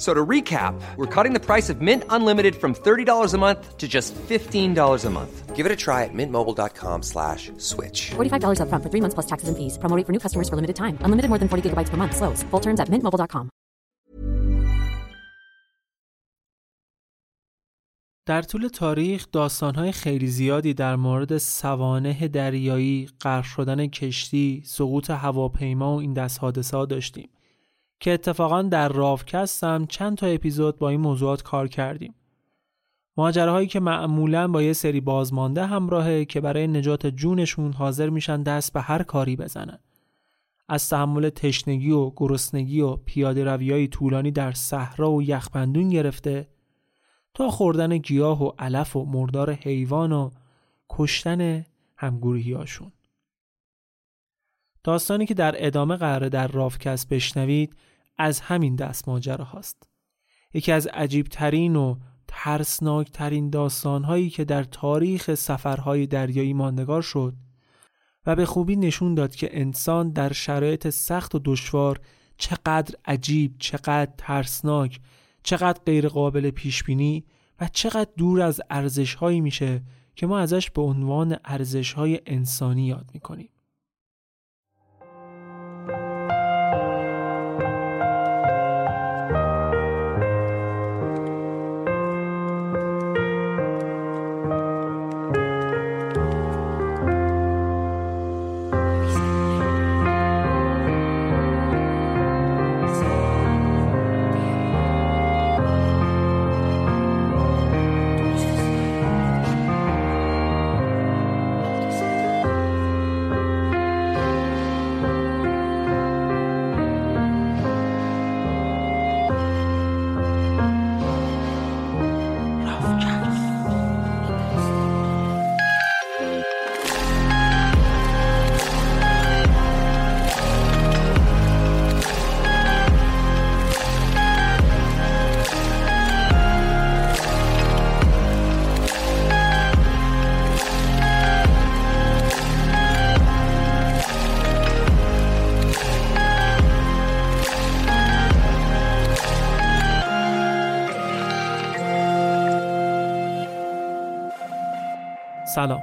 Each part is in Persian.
So to recap, we're cutting the price of Mint Unlimited from $30 a month to just $15 a month. Give it a try at mintmobile.com slash switch. $45 upfront for three months plus taxes and fees. Promo rate for new customers for limited time. Unlimited more than 40 gigabytes per month. Slows. Full terms at mintmobile.com. در طول تاریخ داستانهای خیلی زیادی در مورد سوانح دریایی، غرق شدن کشتی، سقوط هواپیما و این دست حادثه ها داشتیم که اتفاقا در راوکست هم چند تا اپیزود با این موضوعات کار کردیم. ماجراهایی که معمولا با یه سری بازمانده همراهه که برای نجات جونشون حاضر میشن دست به هر کاری بزنن. از تحمل تشنگی و گرسنگی و پیاده رویای طولانی در صحرا و یخبندون گرفته تا خوردن گیاه و علف و مردار حیوان و کشتن همگروهیاشون. داستانی که در ادامه قراره در رافکست بشنوید از همین دست ماجرا هاست. یکی از عجیبترین و ترسناکترین داستانهایی که در تاریخ سفرهای دریایی ماندگار شد و به خوبی نشون داد که انسان در شرایط سخت و دشوار چقدر عجیب، چقدر ترسناک، چقدر غیر قابل پیش بینی و چقدر دور از ارزشهایی میشه که ما ازش به عنوان ارزشهای انسانی یاد می‌کنیم. سلام.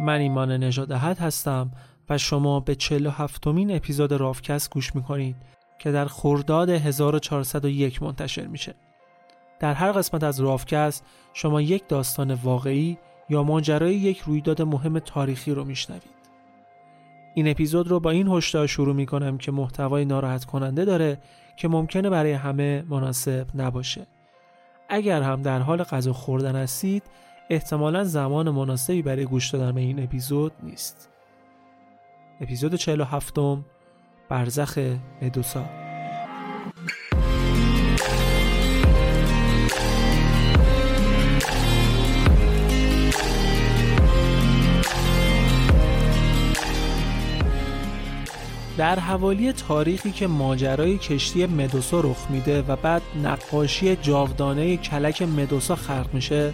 من ایمان نژادهت هستم و شما به 47 مین اپیزود رافکست گوش می‌کنید که در خرداد 1401 منتشر میشه. در هر قسمت از رافکست شما یک داستان واقعی یا ماجرای یک رویداد مهم تاریخی رو میشنوید. این اپیزود رو با این هشدار شروع می‌کنم که محتوای ناراحت کننده داره که ممکنه برای همه مناسب نباشه. اگر هم در حال غذا خوردن هستید احتمالا زمان مناسبی برای گوش دادن به این اپیزود نیست. اپیزود 47 برزخ مدوسا در حوالی تاریخی که ماجرای کشتی مدوسا رخ میده و بعد نقاشی جاودانه کلک مدوسا خلق میشه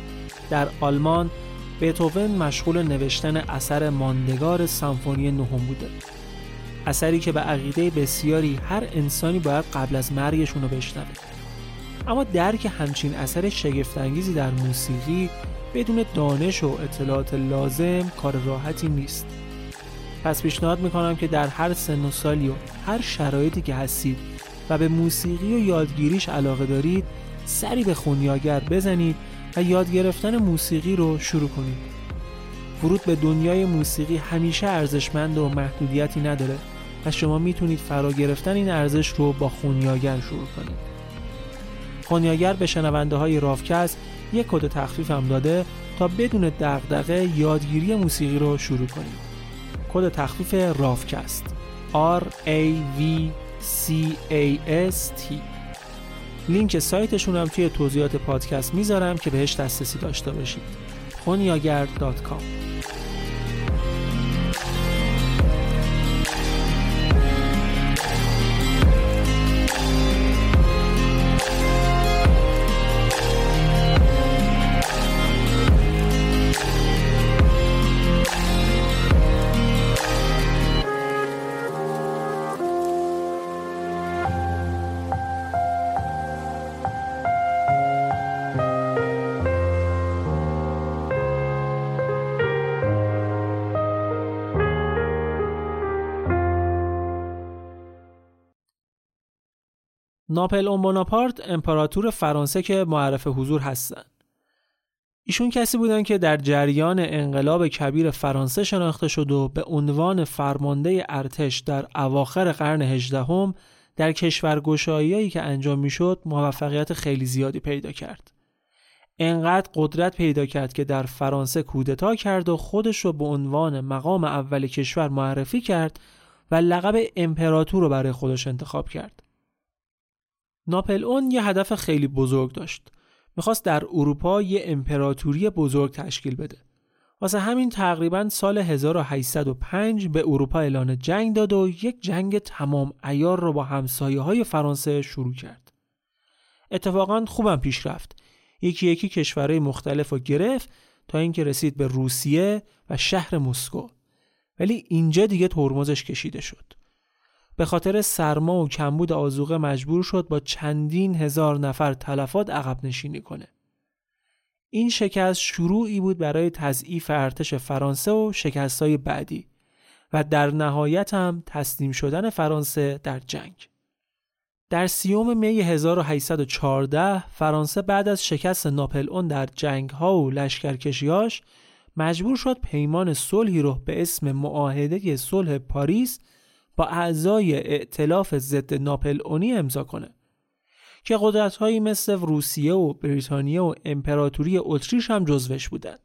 در آلمان بتوون مشغول نوشتن اثر ماندگار سمفونی نهم بوده. اثری که به عقیده بسیاری هر انسانی باید قبل از مرگشون رو بشنوه. اما درک همچین اثر شگفتانگیزی در موسیقی بدون دانش و اطلاعات لازم کار راحتی نیست. پس پیشنهاد می‌کنم که در هر سن و سالی و هر شرایطی که هستید و به موسیقی و یادگیریش علاقه دارید سری به خونیاگر بزنید و یاد گرفتن موسیقی رو شروع کنید ورود به دنیای موسیقی همیشه ارزشمند و محدودیتی نداره و شما می‌تونید فرا گرفتن این ارزش رو با خونیاگر شروع کنید. خونیاگر به شنونده های رافکست یک کد تخفیف هم داده تا بدون دغدغه یادگیری موسیقی رو شروع کنید. کد تخفیف رافکست. R A V C A S T. لینک سایتشون هم توی توضیحات پادکست می‌ذارم که بهش دسترسی داشته باشید. خونیاگر.com ناپل بوناپارت امپراتور فرانسه که معرف حضور هستند. ایشون کسی بودن که در جریان انقلاب کبیر فرانسه شناخته شد و به عنوان فرمانده ارتش در اواخر قرن هجدهم در کشورگشاییایی که انجام می‌شد موفقیت خیلی زیادی پیدا کرد. انقدر قدرت پیدا کرد که در فرانسه کودتا کرد و خودش رو به عنوان مقام اول کشور معرفی کرد و لقب امپراتور رو برای خودش انتخاب کرد. ناپل اون یه هدف خیلی بزرگ داشت. می‌خواست در اروپا یه امپراتوری بزرگ تشکیل بده. واسه همین تقریبا سال 1805 به اروپا اعلان جنگ داد و یک جنگ تمام ایار رو با همسایه های فرانسه شروع کرد. اتفاقا خوبم پیش رفت. یکی یکی کشورهای مختلف رو گرفت تا اینکه رسید به روسیه و شهر مسکو. ولی اینجا دیگه ترمزش کشیده شد. به خاطر سرما و کمبود آزوقه مجبور شد با چندین هزار نفر تلفات عقب نشینی کنه. این شکست شروعی بود برای تضعیف ارتش فرانسه و شکستهای بعدی و در نهایت هم تسلیم شدن فرانسه در جنگ. در سیوم می 1814 فرانسه بعد از شکست ناپل اون در جنگ ها و لشکرکشیاش مجبور شد پیمان صلحی رو به اسم معاهده صلح پاریس با اعضای ائتلاف ضد ناپل اونی امضا کنه که قدرت‌هایی مثل روسیه و بریتانیا و امپراتوری اتریش هم جزوش بودند.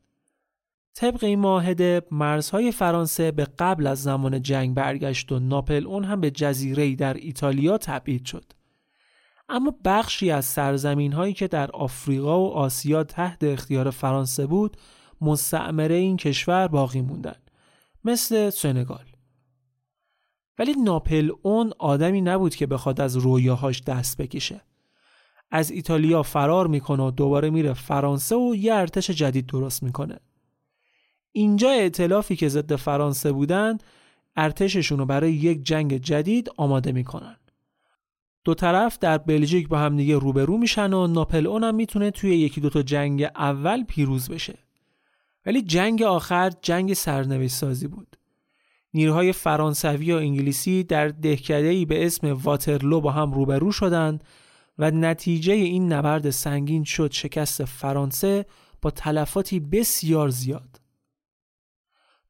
طبق این معاهده مرزهای فرانسه به قبل از زمان جنگ برگشت و ناپل اون هم به جزیره در ایتالیا تبعید شد. اما بخشی از سرزمین هایی که در آفریقا و آسیا تحت اختیار فرانسه بود مستعمره این کشور باقی موندند مثل سنگال ولی ناپل اون آدمی نبود که بخواد از رویاهاش دست بکشه. از ایتالیا فرار می‌کنه و دوباره میره فرانسه و یه ارتش جدید درست می‌کنه. اینجا ائتلافی که ضد فرانسه بودن ارتششون رو برای یک جنگ جدید آماده می‌کنن. دو طرف در بلژیک با همدیگه روبرو میشن و ناپل اون هم می‌تونه توی یکی دوتا جنگ اول پیروز بشه. ولی جنگ آخر جنگ سرنوشت سازی بود. نیروهای فرانسوی و انگلیسی در دهکده‌ای به اسم واترلو با هم روبرو شدند و نتیجه این نبرد سنگین شد شکست فرانسه با تلفاتی بسیار زیاد.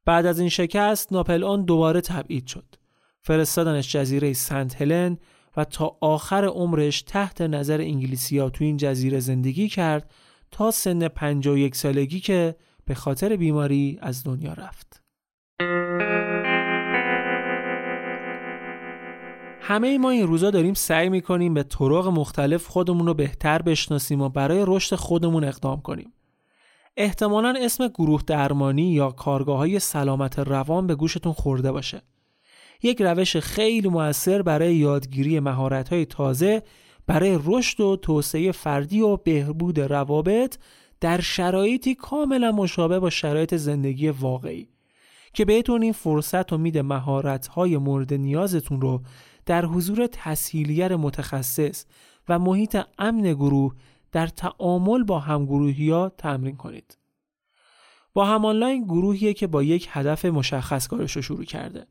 بعد از این شکست ناپل اون دوباره تبعید شد. فرستادنش جزیره سنت هلن و تا آخر عمرش تحت نظر انگلیسیا تو این جزیره زندگی کرد تا سن 51 سالگی که به خاطر بیماری از دنیا رفت. همه ما این روزا داریم سعی می‌کنیم به طرق مختلف خودمون رو بهتر بشناسیم و برای رشد خودمون اقدام کنیم. احتمالا اسم گروه درمانی یا کارگاه های سلامت روان به گوشتون خورده باشه. یک روش خیلی موثر برای یادگیری مهارت های تازه برای رشد و توسعه فردی و بهبود روابط در شرایطی کاملا مشابه با شرایط زندگی واقعی که بهتون این فرصت و میده مهارت‌های مورد نیازتون رو در حضور تسهیلگر متخصص و محیط امن گروه در تعامل با همگروهی ها تمرین کنید. با هم آنلاین گروهیه که با یک هدف مشخص کارش رو شروع کرده.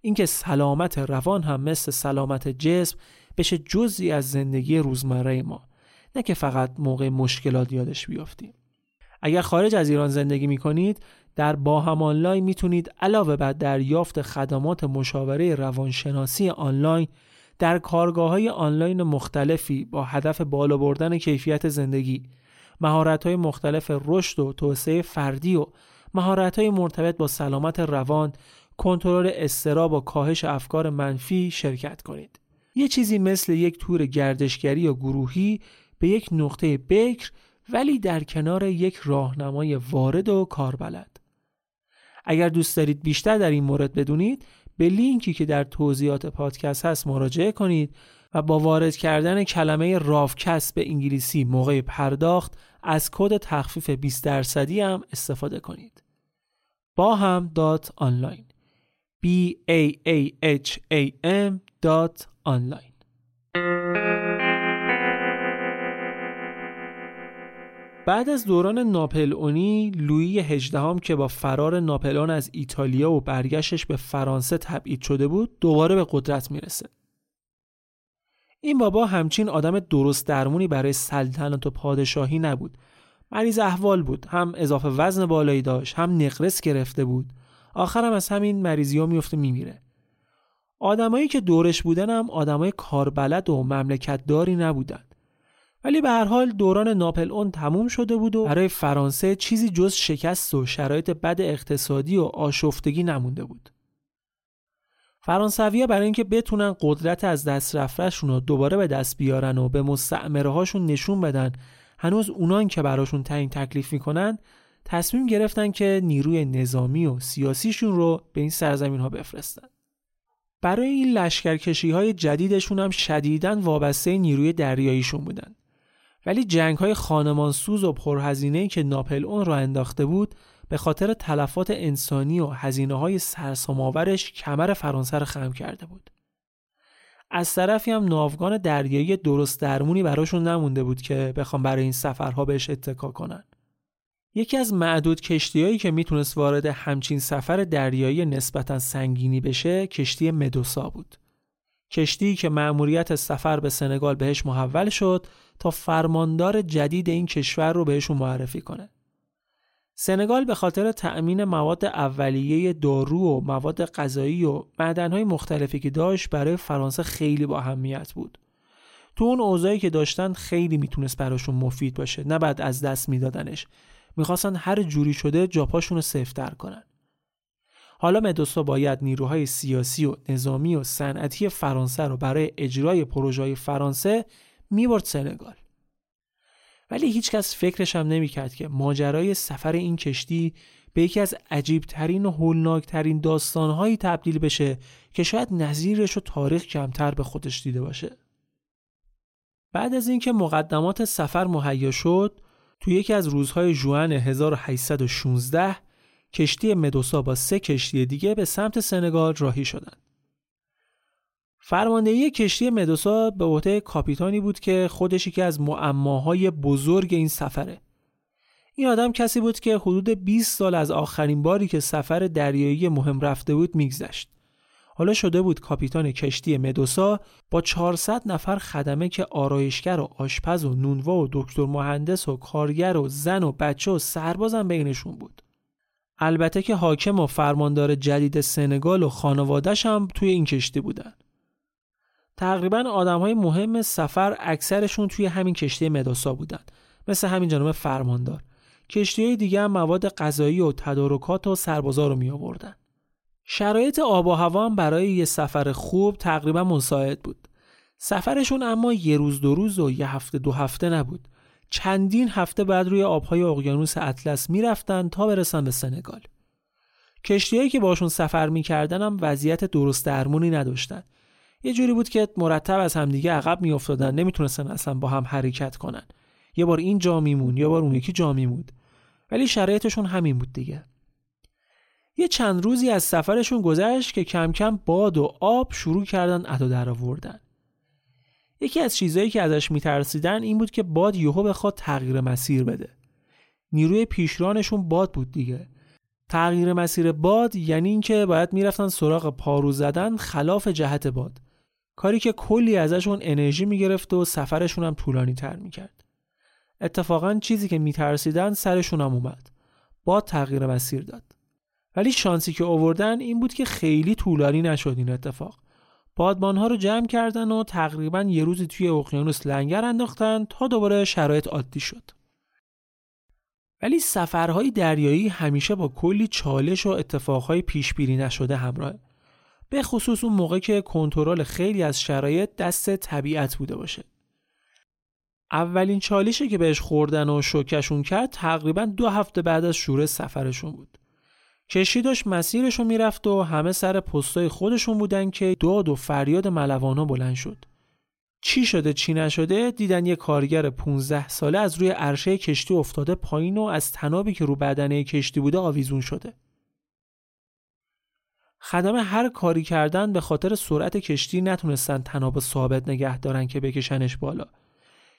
اینکه سلامت روان هم مثل سلامت جسم بشه جزی از زندگی روزمره ما نه که فقط موقع مشکلات یادش بیافتیم. اگر خارج از ایران زندگی می کنید در با هم آنلاین می‌تونید علاوه بر دریافت خدمات مشاوره روانشناسی آنلاین در کارگاه های آنلاین مختلفی با هدف بالا بردن کیفیت زندگی مهارت های مختلف رشد و توسعه فردی و مهارت های مرتبط با سلامت روان کنترل استراب و کاهش افکار منفی شرکت کنید. یه چیزی مثل یک تور گردشگری یا گروهی به یک نقطه بکر ولی در کنار یک راهنمای وارد و کاربلد. اگر دوست دارید بیشتر در این مورد بدونید به لینکی که در توضیحات پادکست هست مراجعه کنید و با وارد کردن کلمه رافکست به انگلیسی موقع پرداخت از کد تخفیف 20 درصدی هم استفاده کنید. با هم دات آنلاین. B a a h a m دات آنلاین بعد از دوران ناپلئونی لویی هجدهم که با فرار ناپلئون از ایتالیا و برگشتش به فرانسه تبعید شده بود دوباره به قدرت می‌رسه. این بابا همچین آدم درست درمونی برای سلطنت و پادشاهی نبود. مریض احوال بود هم اضافه وزن بالایی داشت هم نقرس گرفته بود. آخرم از همین مریضی ها میفته میمیره. آدمایی که دورش بودن هم آدمای کاربلد و مملکتداری نبودن. ولی به هر حال دوران ناپل اون تموم شده بود و برای فرانسه چیزی جز شکست و شرایط بد اقتصادی و آشفتگی نمونده بود. فرانسویا برای اینکه بتونن قدرت از دست رفتهشون رو دوباره به دست بیارن و به مستعمره هاشون نشون بدن هنوز اونان که براشون تعیین تکلیف می‌کنن تصمیم گرفتن که نیروی نظامی و سیاسیشون رو به این سرزمین ها بفرستن. برای این لشکرکشی های جدیدشون هم شدیداً وابسته نیروی دریاییشون بودن. ولی جنگ های خانمانسوز و پرهزینه‌ای که ناپل اون را انداخته بود به خاطر تلفات انسانی و هزینه های سرساماورش کمر فرانسه را خم کرده بود. از طرفی هم ناوگان دریایی درست درمونی براشون نمونده بود که بخوام برای این سفرها بهش اتکا کنن. یکی از معدود کشتیهایی که می‌تونست وارد همچین سفر دریایی نسبتا سنگینی بشه کشتی مدوسا بود. کشتی که مأموریت سفر به سنگال بهش محول شد تا فرماندار جدید این کشور رو بهشون معرفی کنه. سنگال به خاطر تأمین مواد اولیه دارو و مواد غذایی و معدنهای مختلفی که داشت برای فرانسه خیلی با اهمیت بود. تو اون اوضاعی که داشتن خیلی می‌تونست براشون مفید باشه نه بعد از دست میدادنش می‌خواستن هر جوری شده جاپاشون رو سفتر کنن حالا مدوسا باید نیروهای سیاسی و نظامی و صنعتی فرانسه رو برای اجرای پروژه فرانسه می‌برد سنگال ولی هیچکس فکرش هم نمی‌کرد که ماجرای سفر این کشتی به یکی از عجیبترین و هولناکترین داستانهایی تبدیل بشه که شاید نظیرش و تاریخ کمتر به خودش دیده باشه بعد از اینکه مقدمات سفر مهیا شد تو یکی از روزهای جوان 1816 کشتی مدوسا با سه کشتی دیگه به سمت سنگال راهی شدند. فرماندهی کشتی مدوسا به عهده کاپیتانی بود که خودش یکی از معماهای بزرگ این سفره. این آدم کسی بود که حدود 20 سال از آخرین باری که سفر دریایی مهم رفته بود میگذشت. حالا شده بود کاپیتان کشتی مدوسا با 400 نفر خدمه که آرایشگر و آشپز و نونوا و دکتر مهندس و کارگر و زن و بچه و سربازم بینشون بود. البته که حاکم و فرماندار جدید سنگال و خانوادش هم توی این کشتی بودن. تقریبا آدم های مهم سفر اکثرشون توی همین کشتی مدوسا بودن مثل همین جناب فرماندار کشتی های دیگه هم مواد غذایی و تدارکات و سربازا رو می آوردن. شرایط آب و هوا هم برای یه سفر خوب تقریبا مساعد بود. سفرشون اما یه روز دو روز و یه هفته دو هفته نبود. چندین هفته بعد روی آبهای اقیانوس اطلس می‌رفتن تا برسن به سنگال. کشتیهایی که باشون سفر می‌کردن هم وضعیت درست درمونی نداشتن. یه جوری بود که مرتب از همدیگه عقب میافتادن نمی‌تونستن اصلا با هم حرکت کنن. یه بار این جا میمون یه بار اون یکی جا میمود. ولی شرایطشون همین بود دیگه. یه چند روزی از سفرشون گذشت که کم کم باد و آب شروع کردن ادا در آوردن. یکی از چیزهایی که ازش میترسیدن این بود که باد یهو بخواد تغییر مسیر بده. نیروی پیشرانشون باد بود دیگه. تغییر مسیر باد یعنی اینکه باید می‌رفتن سراغ پارو زدن خلاف جهت باد. کاری که کلی ازشون انرژی می‌گرفت و سفرشون هم طولانی تر می‌کرد. اتفاقا چیزی که میترسیدن سرشون هم اومد. باد تغییر مسیر داد. ولی شانسی که آوردن این بود که خیلی طولانی نشد این اتفاق. بادبانها رو جمع کردن و تقریبا یه روزی توی اقیانوس لنگر انداختن تا دوباره شرایط عادی شد. ولی سفرهای دریایی همیشه با کلی چالش و اتفاقهای پیش بینی نشده همراه. به خصوص اون موقع که کنترل خیلی از شرایط دست طبیعت بوده باشه. اولین چالشی که بهش خوردن و شوکشون کرد تقریبا دو هفته بعد از شروع سفرشون بود. کشتی داشت مسیرشو می‌رفت و همه سر پستای خودشون بودن که داد و فریاد ملوانا بلند شد. چی شده چی نشده دیدن یه کارگر 15 ساله از روی عرشه کشتی افتاده پایین و از تنابی که رو بدنه کشتی بوده آویزون شده. خدم هر کاری کردن به خاطر سرعت کشتی نتونستن تناب ثابت نگه دارن که بکشنش بالا.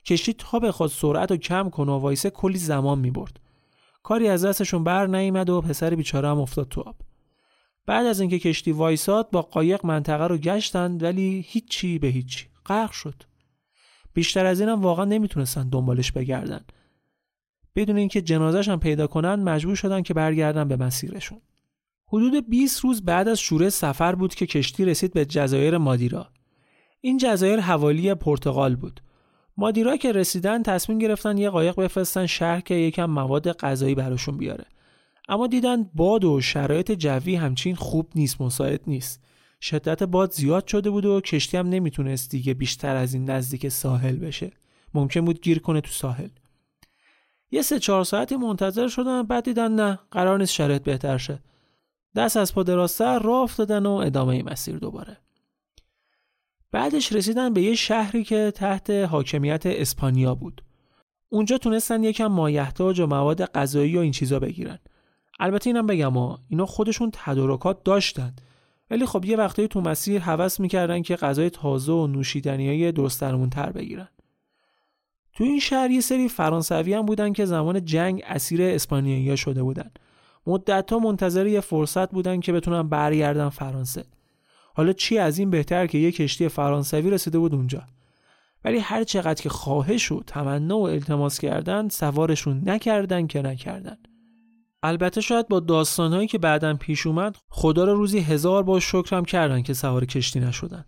کشتی تا بخواد سرعت رو کم کنه و وایسه کلی زمان می برد. کاری از دستشون بر نیامد و پسر بیچاره هم افتاد تو آب. بعد از اینکه کشتی وایساد با قایق منطقه رو گشتند ولی هیچی به هیچی غرق شد. بیشتر از اینم واقعا نمی‌تونستن دنبالش بگردن. بدون اینکه جنازش هم پیدا کنن مجبور شدن که برگردن به مسیرشون. حدود 20 روز بعد از شروع سفر بود که کشتی رسید به جزایر مادیرا. این جزایر حوالی پرتغال بود. مادیرا که رسیدن تصمیم گرفتن یه قایق بفرستن شهر که یکم مواد غذایی براشون بیاره. اما دیدن باد و شرایط جوی همچین خوب نیست مساعد نیست. شدت باد زیاد شده بود و کشتی هم نمی‌تونست دیگه بیشتر از این نزدیک ساحل بشه. ممکن بود گیر کنه تو ساحل. یه سه چهار ساعتی منتظر شدن بعد دیدن نه قرار نیست شرایط بهتر شه. دست از پا درازتر راه افتادن و ادامه مسیر دوباره. بعدش رسیدن به یه شهری که تحت حاکمیت اسپانیا بود. اونجا تونستن یکم مایحتاج و مواد غذایی و این چیزا بگیرن. البته اینم بگم ها اینا خودشون تدارکات داشتن ولی خب یه وقتایی تو مسیر هوس می‌کردن که غذای تازه و نوشیدنی های درست تر بگیرن. تو این شهر یه سری فرانسوی هم بودن که زمان جنگ اسیر اسپانیایی شده بودن. مدت ها منتظر یه فرصت بودن که بتونن برگردن فرانسه. حالا چی از این بهتر که یه کشتی فرانسوی رسیده بود اونجا؟ ولی هر چقدر که خواهش و تمنا و التماس کردن سوارشون نکردن که نکردن. البته شاید با داستانهایی که بعدا پیش اومد خدا رو روزی هزار با شکرم کردن که سوار کشتی نشدن.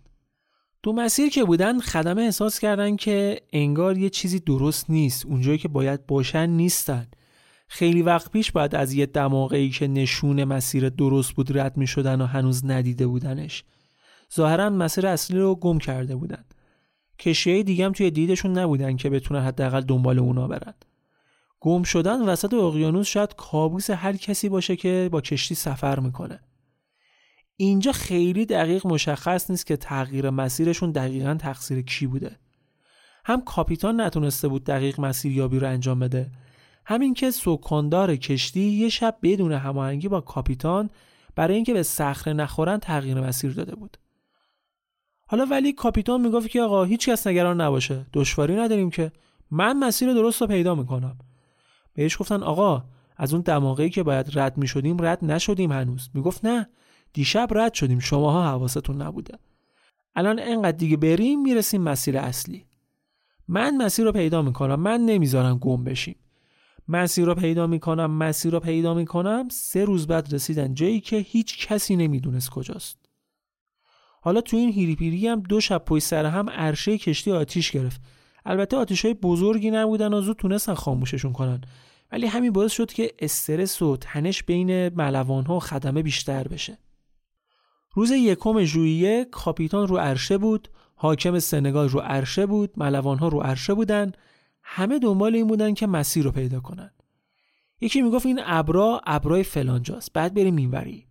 دو مسیر که بودن خدمه احساس کردن که انگار یه چیزی درست نیست اونجایی که باید باشن نیستن. خیلی وقت پیش باید از یه دماغی که نشون مسیر درست بود رد می شدن و هنوز ندیده بودنش. ظاهرا مسیر اصلی رو گم کرده بودن. کشیه دیگه هم توی دیدشون نبودن که بتونن حداقل دنبال اونا برن. گم شدن وسط اقیانوس شاید کابوس هر کسی باشه که با کشتی سفر می‌کنه. اینجا خیلی دقیق مشخص نیست که تغییر مسیرشون دقیقا تقصیر کی بوده. هم کاپیتان نتونسته بود دقیق مسیر یابی رو انجام بده همین که سکاندار کشتی یه شب بدون هماهنگی با کاپیتان برای اینکه به صخره نخورن تغییر مسیر داده بود. حالا ولی کاپیتان می‌گفت که آقا هیچ کس نگران نباشه. دشواری نداریم که. من مسیر درست رو پیدا می‌کنم. بهش گفتن آقا از اون دماغی که باید رد می‌شدیم رد نشدیم هنوز. می‌گفت نه دیشب رد شدیم. شماها حواستون نبوده. الان انقدر دیگه بریم می‌رسیم مسیر اصلی. من مسیر رو پیدا می‌کنم. من نمی‌ذارم گم بشیم. مسیر رو پیدا می‌کنم مسیر رو پیدا می‌کنم. سه روز بعد رسیدن جایی که هیچ کسی نمی‌دونست کجاست. حالا تو این هیریپیری هم دو شب پشت سر هم عرشه کشتی آتیش گرفت. البته آتیش های بزرگی نبودن و زود تونستن خاموششون کنن. ولی همین باعث شد که استرس و تنش بین ملوان ها و خدمه بیشتر بشه. روز یکم ژوئیه کاپیتان رو عرشه بود حاکم سنگال رو عرشه بود ملوان ها رو عرشه بودن. همه دنبال این بودن که مسیر رو پیدا کنن. یکی می‌گفت این ابرا ابرای فلانجاست بعد بریم اینوری.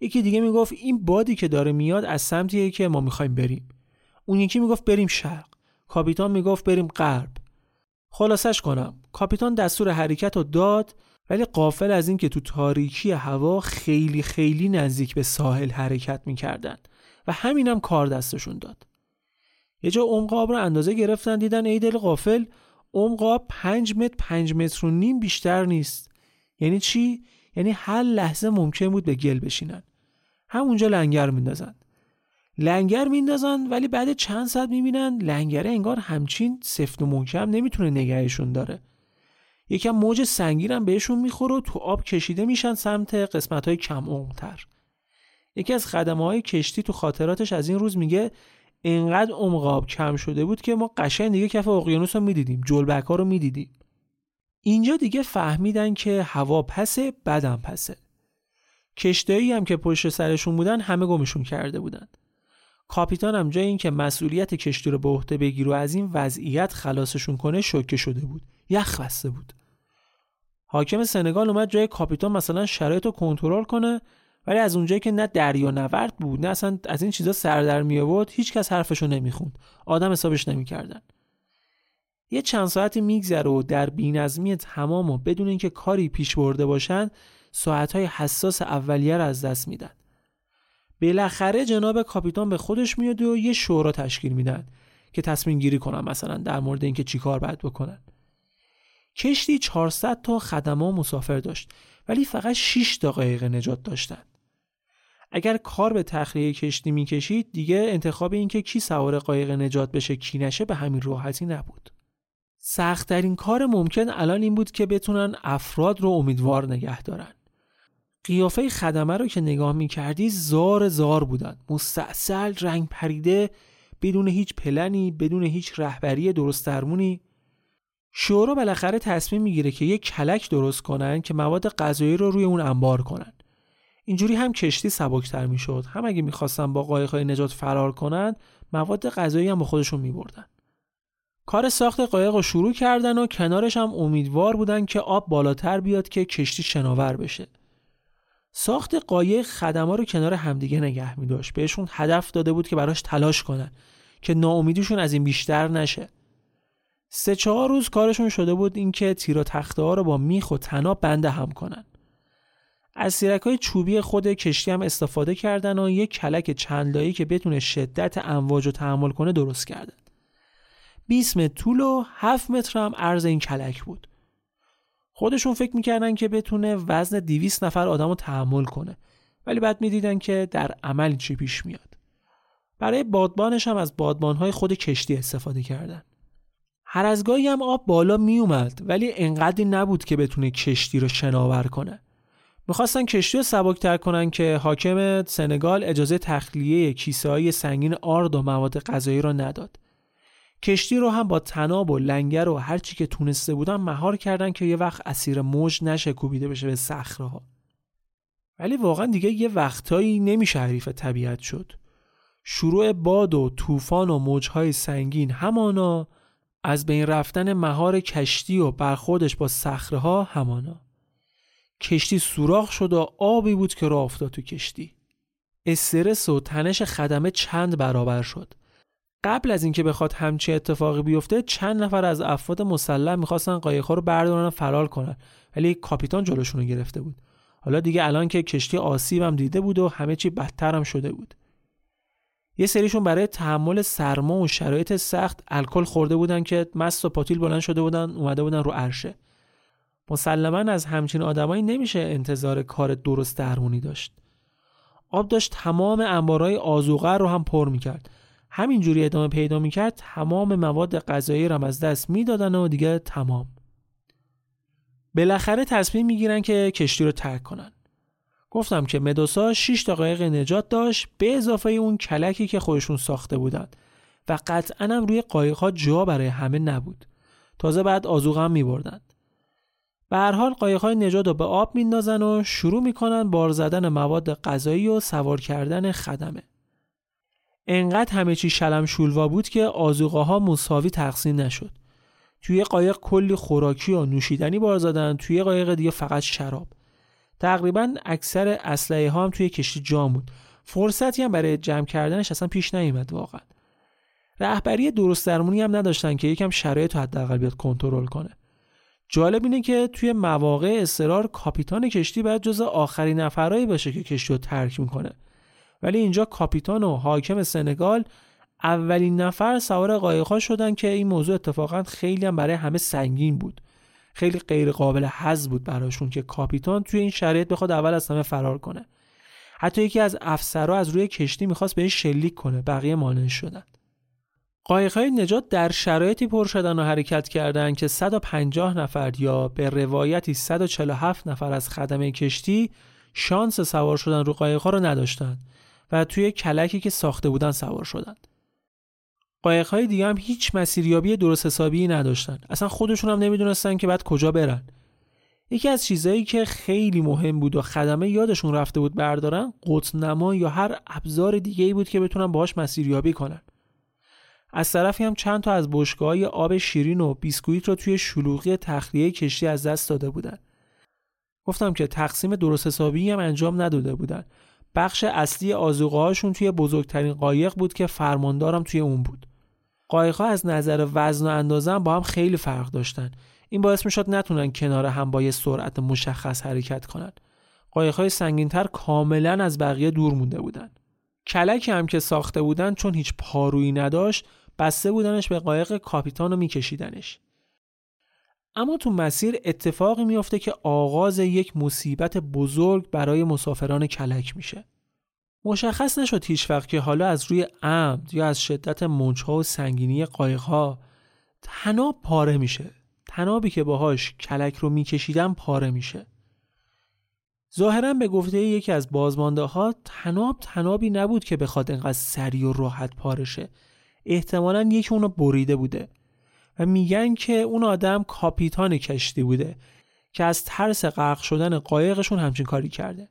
یکی دیگه می‌گفت این بادی که داره میاد از سمتیه که ما می‌خوایم بریم. اون یکی می‌گفت بریم شرق. کاپیتان می‌گفت بریم غرب. خلاصش کنم کاپیتان دستور حرکت رو داد ولی قافل از اینکه تو تاریکی هوا خیلی خیلی نزدیک به ساحل حرکت می‌کردن و همینم کار دستشون داد. یه جا عمق آب رو اندازه گرفتن دیدن ای دل قافل عمق آب 5 متر 5 متر و نیم بیشتر نیست. یعنی چی؟ یعنی هر لحظه ممکن بود به گل بشینن. همونجا لنگر میندازن. لنگر میندازن ولی بعد چند ساعت می‌بینن لنگره انگار همچین سفت و محکم نمی‌تونه نگهشون داره. یکم موج سنگین بهشون می‌خوره و تو آب کشیده میشن سمت قسمت های کم عمقتر. یکی از خدمه های کشتی تو خاطراتش از این روز میگه انقدر عمق کم شده بود که ما قشنگ دیگه کف اقیانوس رو می‌دیدیم جلبک ها رو می‌دیدیم. اینجا دیگه فهمیدن که هوا پسه بدم پسه. کشتایی هم که پشت سرشون بودن همه گمشون کرده بودن. کاپیتان هم جای اینکه مسئولیت کشتی رو به عهده بگیر و از این وضعیت خلاصشون کنه شوکه شده بود یخ بسته بود. حاکم سنگال اومد جای کاپیتان مثلا شرایط رو کنترل کنه ولی از اونجایی که نه دریا نورد بود نه اصلا از این چیزا سر در می آورد هیچ کس حرفشو نمی‌خوند. آدم حسابش نمی‌کردن. یه چند ساعتی میگذره و در بینظمی تمام بدون اینکه کاری پیش برده باشن ساعتهای حساس اولیه را از دست میدن. بالاخره جناب کاپیتان به خودش میاد و یه شورا تشکیل میدن که تصمیم گیری کنن مثلا در مورد اینکه چیکار باید بکنن. کشتی 400 تا خدما مسافر داشت ولی فقط 6 دقایق نجات داشتن. اگر کار به تخلیه کشتی می‌کشید دیگه انتخاب اینکه کی سوار قایق نجات بشه کی نشه به همین راحتی نبود. سختترین کار ممکن الان این بود که بتونن افراد رو امیدوار نگه دارن. قیافه خدمه رو که نگاه می‌کردی زار زار بودن. مستاصل رنگ پریده بدون هیچ پلنی بدون هیچ رهبری درست درمونی. شورا بالاخره تصمیم می‌گیره که یک کلک درست کنن که مواد غذایی رو روی اون انبار کنن. اینجوری هم کشتی سبکتر می‌شد. هم اگه می‌خواستن با قایقهای نجات فرار کنن مواد غذایی هم با خودشون میبردن. کار ساخت قایق رو شروع کردن و کنارش هم امیدوار بودن که آب بالاتر بیاد که کشتی شناور بشه. ساخت قایق خدما رو کنار همدیگه نگه می داشت بهشون هدف داده بود که براش تلاش کنن که ناامیدیشون از این بیشتر نشه. سه چهار روز کارشون شده بود اینکه تیر و تخته ها رو با میخ و تناب بنده هم کنن. از سیرک های چوبی خود کشتی هم استفاده کردن و یک کلک چند لایی که بتونه شدت امواج رو تحمل کنه درست کردن. 20 متر طول و 7 متر هم عرض این کلک بود. خودشون فکر می‌کردن که بتونه وزن 200 نفر آدم رو تحمل کنه ولی بعد می‌دیدن که در عمل چی پیش میاد. برای بادبانش هم از بادبانهای خود کشتی استفاده کردن. هر از گاهی هم آب بالا میومد ولی انقدری نبود که بتونه کشتی رو شناور کنه. می‌خواستن کشتی رو سبکتر کنن که حاکم سنگال اجازه تخلیه کیسه های سنگین آرد و مواد غذایی را نداد. کشتی رو هم با تناب و لنگر و هر چی که تونسته بودن مهار کردن که یه وقت اسیر موج نشه کوبیده بشه به صخره ها ولی واقعا دیگه یه وقتایی نمیشه حریف طبیعت شد. شروع باد و طوفان و موجهای سنگین همانا از بین رفتن مهار کشتی و برخوردش با صخره ها همانا. کشتی سوراخ شد و آبی بود که راه افتاد تو کشتی. استرس و تنش خدمه چند برابر شد. قبل از اینکه بخواد همچی اتفاقی بیفته چند نفر از افراد مسلح می‌خواستن قایقها رو بردارن و فرار کنن. ولی کاپیتان جلوشون رو گرفته بود. حالا دیگه الان که کشتی آسیبم دیده بود و همه چی بدتر هم شده بود. یه سریشون برای تحمل سرما و شرایط سخت الکل خورده بودن که مست و پاتیل بلند شده بودن اومده بودن رو عرشه. مسلما از همچین آدمایی نمیشه انتظار کار درست درمونی داشت. آب داشت تمام انبارهای آزوغه رو هم پر می‌کرد. همینجوری ادامه پیدا می‌کرد تمام مواد غذایی رو از دست می‌دادن و دیگه تمام. بالاخره تصمیم می‌گیرن که کشتی رو ترک کنن. گفتم که مدوسا 6 دقایق نجات داشت به اضافه اون کلکی که خودشون ساخته بودن. و قطعا هم روی قایقها جا برای همه نبود. تازه بعد آزوغ هم میبردن. به هر حال قایقهای نجات رو به آب میندازن و شروع می‌کنن بار زدن مواد غذایی و سوار کردن خدمه. انقدر همه چی شلم شولوا بود که آزوقه ها مساوی تقسیم نشد. توی قایق کلی خوراکی و نوشیدنی بار زدن توی قایق دیگه فقط شراب. تقریبا اکثر اسلحه ها هم توی کشتی جام بود. فرصتی هم برای جمع کردنش اصلا پیش نیومد واقعا. رهبری درست درمونی هم نداشتن که یکم شرایط رو حداقل بیاد کنترل کنه. جالب اینه که توی مواقع اصرار کاپیتان کشتی باید جز آخرین نفرایی باشه که کشتی رو ترک می‌کنه. ولی اینجا کاپیتان و حاکم سنگال اولین نفر سوار قایقها شدن که این موضوع اتفاقا خیلی هم برای همه سنگین بود. خیلی غیر قابل حذف بود براشون که کاپیتان توی این شرایط بخواد اول از همه فرار کنه. حتی یکی از افسرها از روی کشتی می‌خواست به این شلیک کنه بقیه مانع شدن. قایقهای نجات در شرایطی پر شدن و حرکت کردند که 150 نفر یا به روایتی 147 نفر از خدمه کشتی شانس سوار شدن رو قایقها رو نداشتند و توی کلکی که ساخته بودن سوار شدند. قایقهای دیگه هم هیچ مسیریابی درست حسابی نداشتن. اصلا خودشون هم نمی‌دونستن که بعد کجا برن. یکی از چیزهایی که خیلی مهم بود و خدمه یادشون رفته بود بردارن قطنما یا هر ابزار دیگه ای بود که بتونن باهاش مسیریابی کنن. از طرفی هم چند تا از بشگاه آب شیرین و بیسکویت رو توی شلوغی تخلیه کشتی از دست داده بودن. گفتم که تقسیم درست حسابی هم انجام نداده بودن. بخش اصلی آزوقه توی بزرگترین قایق بود که فرماندارم توی اون بود. قایق ها از نظر وزن و اندازه با هم خیلی فرق داشتن. این باعث می شد نتونن کنار هم با یه سرعت مشخص حرکت کنن. قایق های سنگینتر کاملا از بقیه دور مونده بودن. کلکی هم که ساخته بودن چون هیچ پارویی نداشت بسته بودنش به قایق کاپیتان رو میکشیدنش. اما تو مسیر اتفاقی میافته که آغاز یک مصیبت بزرگ برای مسافران کلک میشه. مشخص نشد هیچ وقت که حالا از روی عمد یا از شدت منچها و سنگینی قایقها تناب پاره میشه. تنابی که باهاش کلک رو میکشیدن پاره میشه. ظاهرا به گفته یکی از بازمانده ها تناب تنابی نبود که بخواد انقدر سریع و راحت پارشه. احتمالا یکی اونو بریده بوده. و میگن که اون آدم کاپیتان کشتی بوده که از ترس غرق شدن قایقشون همچین کاری کرده.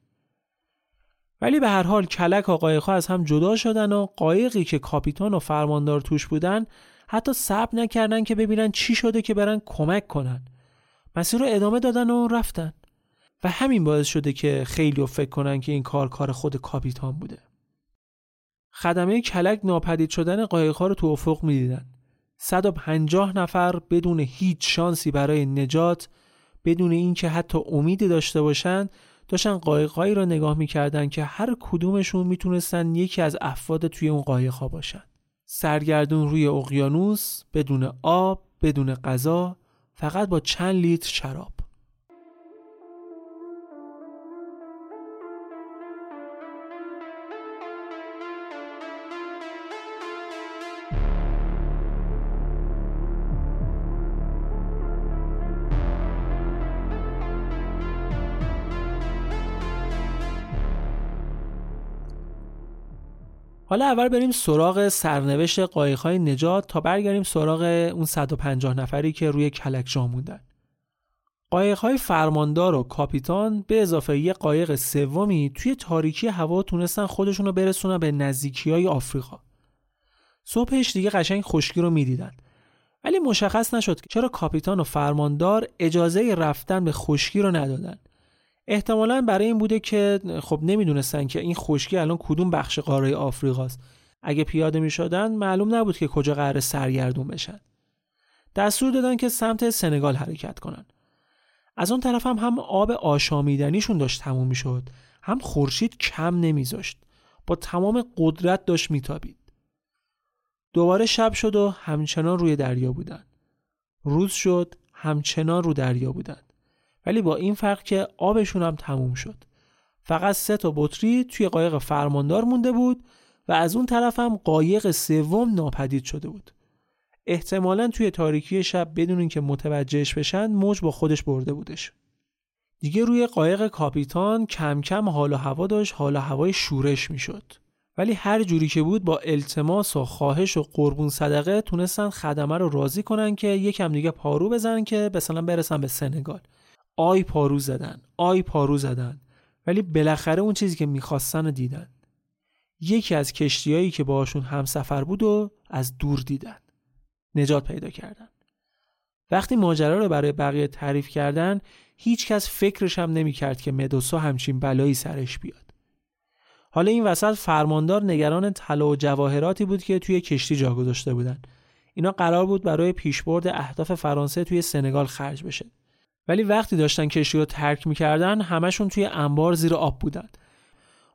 ولی به هر حال کلک و قایقها از هم جدا شدن و قایقی که کاپیتان و فرماندار توش بودن حتی صبر نکردن که ببینن چی شده که برن کمک کنن. مسیر رو ادامه دادن و رفتن. و همین باعث شده که خیلی فکر کنن که این کار کار خود کاپیتان بوده. خدمه کلک ناپدید شدن قایقها رو تو افق می‌دیدن. 150 نفر بدون هیچ شانسی برای نجات بدون اینکه حتی امیدی داشته باشند داشتن قایقهایی را نگاه می‌کردن که هر کدومشون می‌تونستن یکی از افراد توی اون قایقها باشن. سرگردون روی اقیانوس بدون آب بدون غذا فقط با چند لیتر شراب. حالا اول بریم سراغ سرنوشت قایق‌های نجات تا برگردیم سراغ اون 150 نفری که روی کلک جا موندن. قایق‌های فرماندار و کاپیتان به اضافه یه قایق سومی توی تاریکی هوا تونستن خودشون رو برسونن به نزدیکی های آفریقا. صبحش دیگه قشنگ خشکی رو می‌دیدن. ولی مشخص نشد که چرا کاپیتان و فرماندار اجازه رفتن به خشکی رو ندادن. احتمالا برای این بوده که خب نمی‌دونستن که این خشکی الان کدوم بخش قاره آفریقاست. اگه پیاده می شدن معلوم نبود که کجا قرار سرگردون بشن. دستور دادن که سمت سنگال حرکت کنن. از اون طرف هم هم آب آشامیدنیشون داشت تموم می شد هم خورشید کم نمیذاشت. با تمام قدرت داشت میتابید. دوباره شب شد و همچنان روی دریا بودن. روز شد همچنان رو دریا بودن. ولی با این فرق که آبشون هم تموم شد. فقط سه تا بطری توی قایق فرماندار مونده بود و از اون طرف هم قایق سوم ناپدید شده بود. احتمالا توی تاریکی شب بدون اینکه متوجهش بشن موج با خودش برده بودش. دیگه روی قایق کاپیتان کم کم حال و هوا داشت حال و هوای شورش می‌شد. ولی هر جوری که بود با التماس و خواهش و قربون صدقه تونستن خدمه رو راضی کنن که یکم دیگه پارو بزنن که مثلا برسن به سنگال. آی پارو زدن آی پارو زدن. ولی بالاخره اون چیزی که می‌خواستن رو دیدن. یکی از کشتیایی که باشون همسفر بود و از دور دیدن. نجات پیدا کردن. وقتی ماجرا رو برای بقیه تعریف کردن هیچ کس فکرش هم نمی‌کرد که مدوسا همچین بلایی سرش بیاد. حالا این وسط فرماندار نگران طلا و جواهراتی بود که توی کشتی جا گذاشته بودن. اینا قرار بود برای پیشبرد اهداف فرانسه توی سنگال خرج بشه. ولی وقتی داشتن کشتی رو ترک می‌کردن همشون توی انبار زیر آب بودن.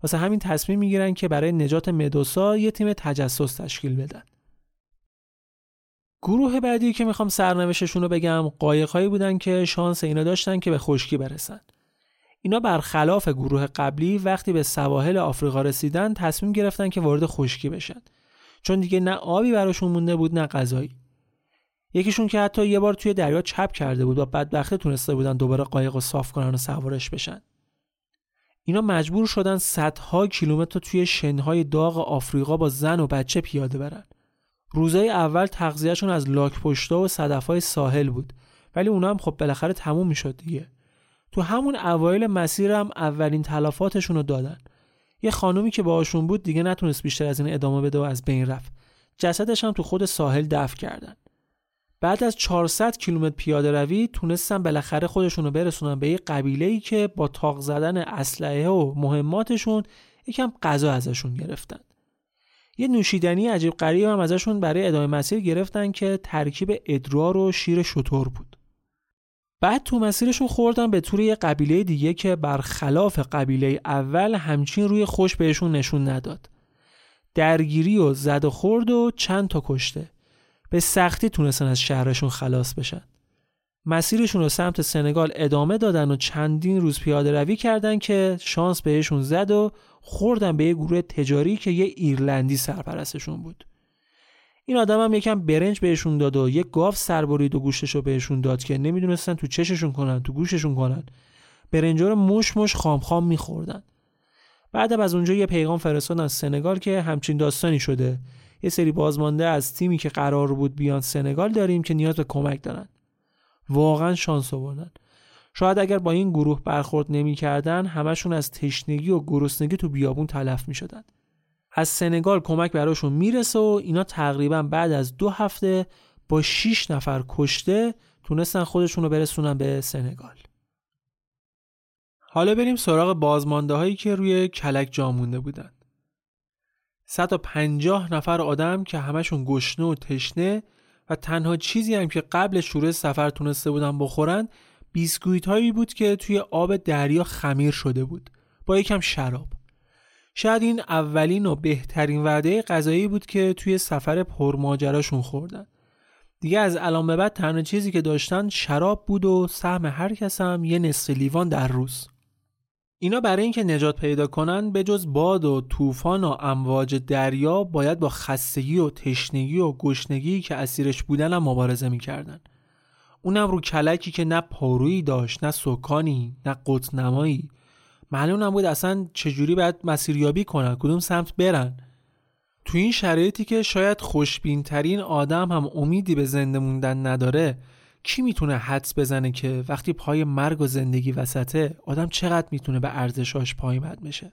واسه همین تصمیم می‌گیرن که برای نجات مدوسا یه تیم تجسس تشکیل بدن. گروه بعدی که می‌خوام سرنوشتشون رو بگم قایقهایی بودن که شانس اینا داشتن که به خشکی برسن. اینا برخلاف گروه قبلی وقتی به سواحل آفریقا رسیدن تصمیم گرفتن که وارد خشکی بشن. چون دیگه نه آبی براشون مونده بود نه غذایی. یکیشون که حتی یه بار توی دریا چپ کرده بود و بدبخته تونسته بودن دوباره قایق رو صاف کنن و سوارش بشن. اینا مجبور شدن صدها کیلومتر توی شنهای داغ آفریقا با زن و بچه پیاده برن. روزای اول تغذیهشون از لاک پشتا و صدفهای ساحل بود. ولی اونا هم خب بالاخره تموم می‌شد دیگه. تو همون اوایل مسیرم اولین تلافاتشون رو دادن. یه خانومی که باهاشون بود دیگه نتونست بیشتر از این ادامه بده و از بین رفت. جسدش هم تو خود ساحل دفن کردن. بعد از 400 کیلومتر پیاده روی تونستن بالاخره خودشون رو برسونن به یه قبیله ای که با تاق زدن اسلحه و مهماتشون یکم غذا ازشون گرفتن. یه نوشیدنی عجیب غریب هم ازشون برای ادامه مسیر گرفتن که ترکیب ادرار و شیر شطور بود. بعد تو مسیرشون خوردن به طور یه قبیله دیگه که برخلاف قبیله اول همچین روی خوش بهشون نشون نداد. درگیری و زد و خورد و چند تا کشته. به سختی تونستن از شهرشون خلاص بشن. مسیرشون رو سمت سنگال ادامه دادن و چندین روز پیاده روی کردن که شانس بهشون زد و خوردن به یه گروه تجاری که یه ایرلندی سرپرستشون بود. این آدم هم یکم برنج بهشون داد و یک گاف سربرید و گوشتش رو بهشون داد که نمی‌دونستن تو چششون کنن تو گوششون کنن. برنجا رو مش مش خام خام میخوردن. بعد از اونجا یه پیغام فرستادن سنگال که همچین داستانی شده. یه سری بازمانده از تیمی که قرار بود بیان سنگال داریم که نیاز به کمک دارن. واقعا شانس آوردن. شاید اگر با این گروه برخورد نمی‌کردن همشون از تشنگی و گرسنگی تو بیابون تلف می شدن. از سنگال کمک براشون می‌رسه و اینا تقریبا بعد از دو هفته با 6 نفر کشته تونستن خودشون رو برسونن به سنگال. حالا بریم سراغ بازمانده هایی که روی کلک جا مونده بودن. 150 نفر آدم که همشون گشنه و تشنه و تنها چیزی هم که قبل شروع سفر تونسته بودن بخورن بیسکویت هایی بود که توی آب دریا خمیر شده بود با یکم شراب. شاید این اولین و بهترین وعده غذایی بود که توی سفر پرماجراشون خوردن. دیگه از الان به بعد تنها چیزی که داشتن شراب بود و سهم هر کس هم یه نصف لیوان در روز. اینا برای اینکه نجات پیدا کنن به جز باد و طوفان و امواج دریا باید با خستگی و تشنگی و گشنگی که اسیرش بودن هم مبارزه می‌کردن. اونم رو کلکی که نه پارویی داشت نه سکانی نه قطنمایی. معلوم نبود اصلا چجوری باید مسیریابی کنن کدوم سمت برن. تو این شرایطی که شاید خوشبین ترین آدم هم امیدی به زنده موندن نداره کی می‌تونه حدس بزنه که وقتی پای مرگ و زندگی وسطه آدم چقدر می‌تونه به ارزشاش پایبند بشه؟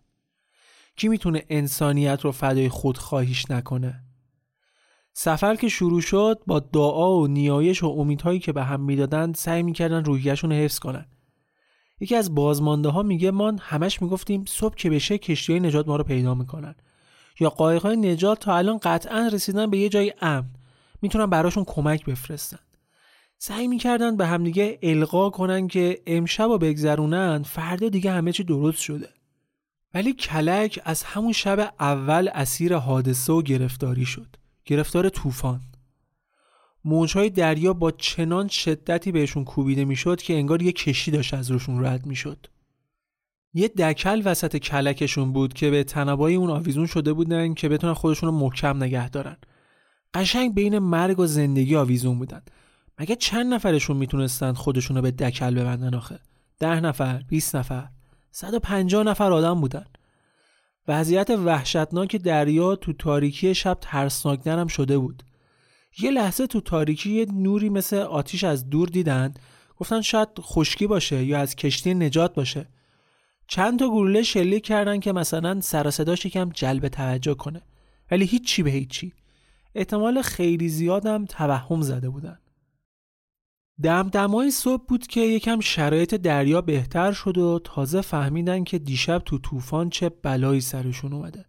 کی می‌تونه انسانیت رو فدای خود خواهیش نکنه؟ سفر که شروع شد با دعا و نیایش و امیدهایی که به هم می‌دادند سعی می‌کردن روحیهشون رو حفظ کنن. یکی از بازمانده ها میگه ما همش می‌گفتیم صبح که بشه کشتی های نجات ما رو پیدا می‌کنن. یا قایق های نجات تا الان قطعا رسیدن به یه جای امن. می‌تونن براشون کمک بفرستن. سعی می‌کردن به همدیگه القا کنن که امشب و بگذرونن فردا دیگه همه چی درست شده. ولی کلک از همون شب اول اسیر حادثه و گرفتاری شد. گرفتار طوفان. موجهای دریا با چنان شدتی بهشون کوبیده می‌شد که انگار یه کشتی داشت از روشون رد می‌شد. یه دکل وسط کلکشون بود که به تنبای اون آویزون شده بودن که بتونن خودشون رو محکم نگه دارن. قشنگ بین مرگ و زندگی آویزون بودن. مگه چند نفرشون می‌تونستن خودشون رو به دکل ببندن آخه؟ ده نفر 20 نفر 150 نفر آدم بودن. وضعیت وحشتناک دریا تو تاریکی شب ترسناکتر هم شده بود. یه لحظه تو تاریکی یه نوری مثل آتیش از دور دیدن گفتن شاید خشکی باشه یا از کشتی نجات باشه. چند تا گلوله شلیک کردن که مثلا سر صداش یکم جلب توجه کنه. ولی هیچی به هیچی. احتمال خیلی زیادم توهم زده بودن. دمدمای صبح بود که یکم شرایط دریا بهتر شد و تازه فهمیدن که دیشب تو طوفان چه بلایی سرشون اومده.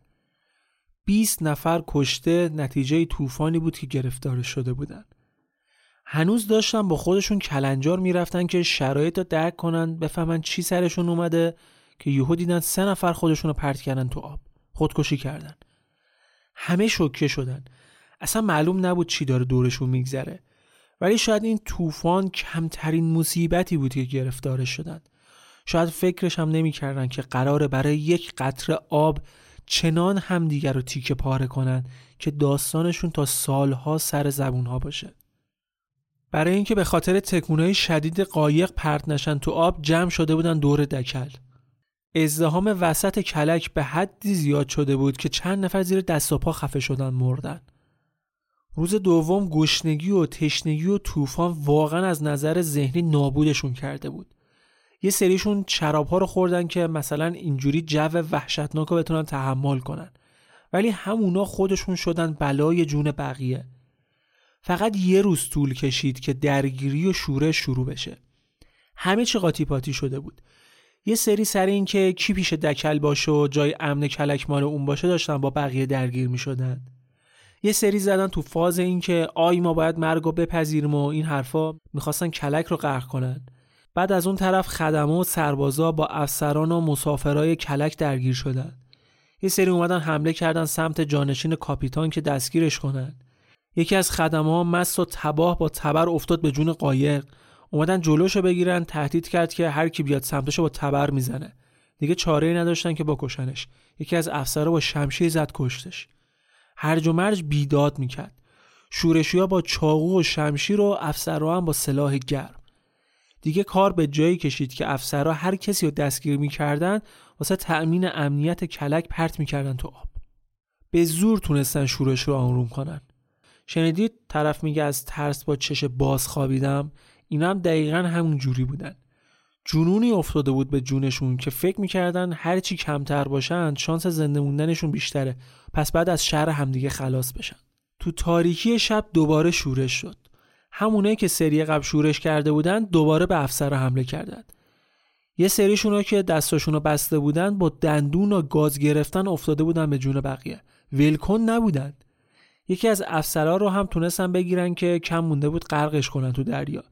20 نفر کشته نتیجه طوفانی بود که گرفتار شده بودن. هنوز داشتن با خودشون کلنجار می‌رفتن که شرایط رو درک کنن بفهمن چی سرشون اومده که یهو دیدن سه نفر خودشون رو پرت کردن تو آب. خودکشی کردن. همه شوکه شدن. اصلا معلوم نبود چی داره دورشون میگذره. ولی شاید این طوفان کمترین مصیبتی بود که گرفتارش شدن. شاید فکرش هم نمی‌کردن که قراره برای یک قطره آب چنان همدیگر رو تیکه پاره کنن که داستانشون تا سالها سر زبونها باشه. برای اینکه به خاطر تکونهای شدید قایق پرت نشن تو آب جمع شده بودن دور دکل. ازدهام وسط کلک به حدی زیاد شده بود که چند نفر زیر دست و پا خفه شدن مردن. روز دوم گشنگی و تشنگی و طوفان واقعا از نظر ذهنی نابودشون کرده بود. یه سریشون شراب ها رو خوردن که مثلا اینجوری جو وحشتناک رو بتونن تحمل کنن. ولی همونا خودشون شدن بلای جون بقیه. فقط یه روز طول کشید که درگیری و شورش شروع بشه. همه چی قاطی پاتی شده بود. یه سری سر این که کی پیش دکل باشه و جای امن کلک مال اون باشه داشتن با بقیه درگیر می شدن. یه سری زدن تو فاز این که آی ما باید مرگ و بپذیریم و این حرفا می‌خواستن کلک رو غرق کنن. بعد از اون طرف خدمه و سربازا با افسران و مسافرای کلک درگیر شدن. یه سری اومدن حمله کردن سمت جانشین کاپیتان که دستگیرش کنن. یکی از خدمه ها مست و تباه با تبر افتاد به جون قایق. اومدن جلوشو بگیرن تهدید کرد که هر کی بیاد سمتشو با تبر می‌زنه. دیگه چاره نداشتن که بکشنش. یکی از افسرها با شمشیر زد کشتش. هرج و مرج بیداد می‌کرد. شورشیا با چاقو و شمشیر و افسرها هم با سلاح گرم. دیگه کار به جایی کشید که افسرها هر کسی رو دستگیر می‌کردن واسه تأمین امنیت کلک پرت می‌کردن تو آب. به زور تونستن شورش رو آروم کنن. شنیدید طرف میگه از ترس با چش باز خوابیدم؟ اینا هم دقیقا همون جوری بودن. جنونی افتاده بود به جونشون که فکر می‌کردن هرچی کمتر باشن شانس زنده موندنشون بیشتره. پس بعد از شهر همدیگه خلاص بشن. تو تاریکی شب دوباره شورش شد. همونایی که سری قبل شورش کرده بودن دوباره به افسر حمله کردند یه سریشون که دستاشون رو بسته بودن با دندون و گاز گرفتن افتاده بودن به جون بقیه. ولکن نبودن. یکی از افسرها رو هم تونستن بگیرن که کم مونده بود غرقش کنن تو دریا.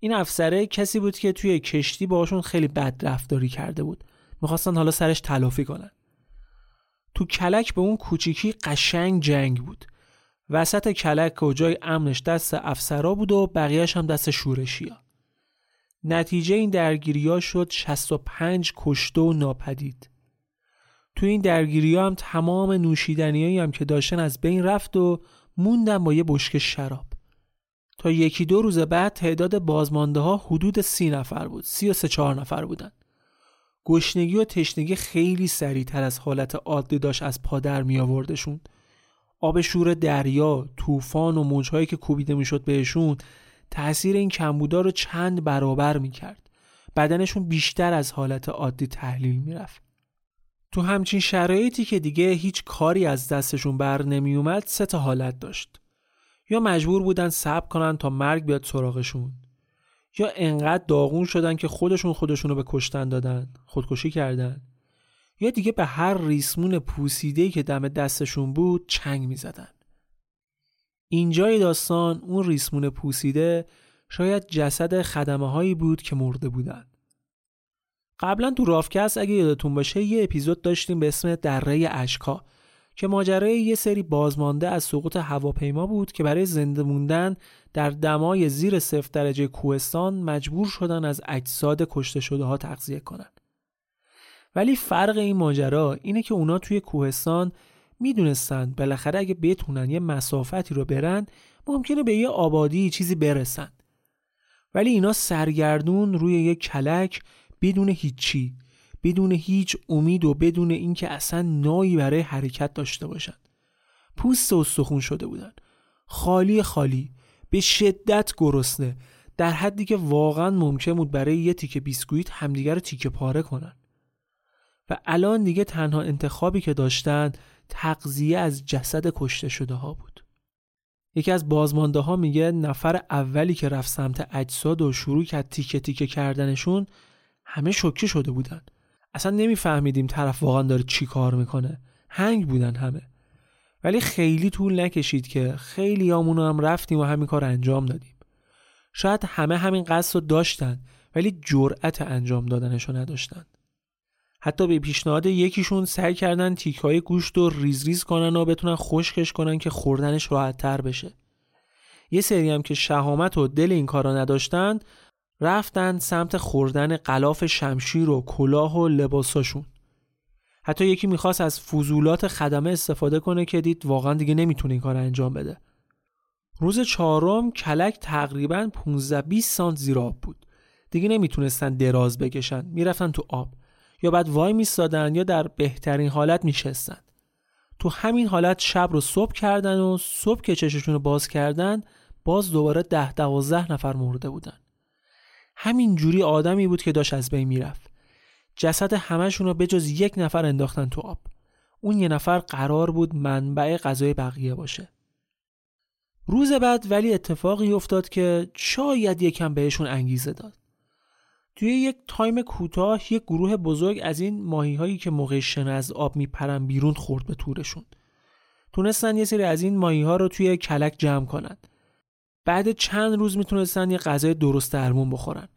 این افسره کسی بود که توی کشتی باشون خیلی بد رفتاری کرده بود. می‌خواستن حالا سرش تلافی کنن. تو کلک به اون کوچیکی قشنگ جنگ بود. وسط کلک و جای امنش دست افسرا بود و بقیهش هم دست شورشیا. نتیجه این درگیری شد 65 کشته و ناپدید. تو این درگیری هم تمام نوشیدنی هم که داشتن از بین رفت و موندن با یه بشک شراب. تا یکی دو روز بعد تعداد بازمانده ها حدود سی نفر بود سی و سه چهار نفر بودن. گشنگی و تشنگی خیلی سریعتر از حالت عادی داشت از پادر می آوردشون آب شور دریا طوفان و موجهایی که کوبیده می‌شد بهشون تاثیر این کمبودا رو چند برابر می‌کرد. بدنشون بیشتر از حالت عادی تحلیل می‌رفت. تو همچین شرایطی که دیگه هیچ کاری از دستشون بر نمیومد سه تا حالت داشت. یا مجبور بودن صبر کنن تا مرگ بیاد سراغشون. یا انقدر داغون شدن که خودشون خودشون رو به کشتن دادن خودکشی کردن یا دیگه به هر ریسمون پوسیده که دم دستشون بود چنگ می زدن. اینجای داستان اون ریسمون پوسیده شاید جسد خدمه هایی بود که مرده بودن. قبلا تو رافکست اگه یادتون باشه یه اپیزود داشتیم به اسم دره اشکا که ماجرای یه سری بازمانده از سقوط هواپیما بود که برای زنده موندن در دمای زیر صفر درجه کوهستان مجبور شدن از اجساد کشته شده ها تغذیه کنند. ولی فرق این ماجرا اینه که اونا توی کوهستان می‌دونستند بالاخره اگه بتونن یه مسافتی رو برن ممکنه به یه آبادی چیزی برسن ولی اینا سرگردون روی یه کلک بدون هیچی بدون هیچ امید و بدون اینکه اصلا نایی برای حرکت داشته باشن پوست استخون شده بودن. خالی خالی. به شدت گرسنه. در حدی که واقعا ممکن بود برای یه تیکه بیسکویت همدیگر رو تیکه پاره کنن. و الان دیگه تنها انتخابی که داشتن تقضیه از جسد کشته شده ها بود. یکی از بازمانده ها میگه نفر اولی که رفت سمت اجساد و شروع کرد تیکه تیکه کردنشون همه شوکه شده بودن. اصلا نمیفهمیدیم طرف واقعا داره چی کار می‌کنه. هنگ بودن همه. ولی خیلی طول نکشید که خیلی آمونو هم رفتیم و همین کار انجام دادیم. شاید همه همین قصد رو داشتن ولی جرأت انجام دادنش رو نداشتن. حتی به پیشنهاد یکیشون سعی کردن تیکای گوشت رو ریز ریز کنن و بتونن خشکش کنن که خوردنش راحت تر بشه. یه سری هم که شهامت و دل این کارا نداشتن رفتن سمت خوردن قلاف شمشیر و کلاه و لباساشون. حتی یکی می‌خواست از فضولات خدمه استفاده کنه که دید واقعا دیگه نمی‌تونه این کار انجام بده. روز چهارم کلک تقریبا 15 20 سانت زیر آب بود. دیگه نمی‌تونستن دراز بکشن می‌رفتن تو آب. یا بعد وای میستادن یا در بهترین حالت میشستن. تو همین حالت شب رو صبح کردن و صبح که چششون رو باز کردن باز دوباره ده دوازده نفر مرده بودن. همین جوری آدمی بود که داشت از بین می‌رفت. جسد همشون رو بجز یک نفر انداختن تو آب. اون یه نفر قرار بود منبع غذای بقیه باشه. روز بعد ولی اتفاقی افتاد که شاید یکم بهشون انگیزه داد. توی یک تایم کوتاه یک گروه بزرگ از این ماهی هایی که موقع شن از آب میپرن بیرون خورد به تورشون. تونستن یه سری از این ماهی ها رو توی کلک جمع کنن. بعد چند روز می‌تونستن یه غذای درست درمون بخورن.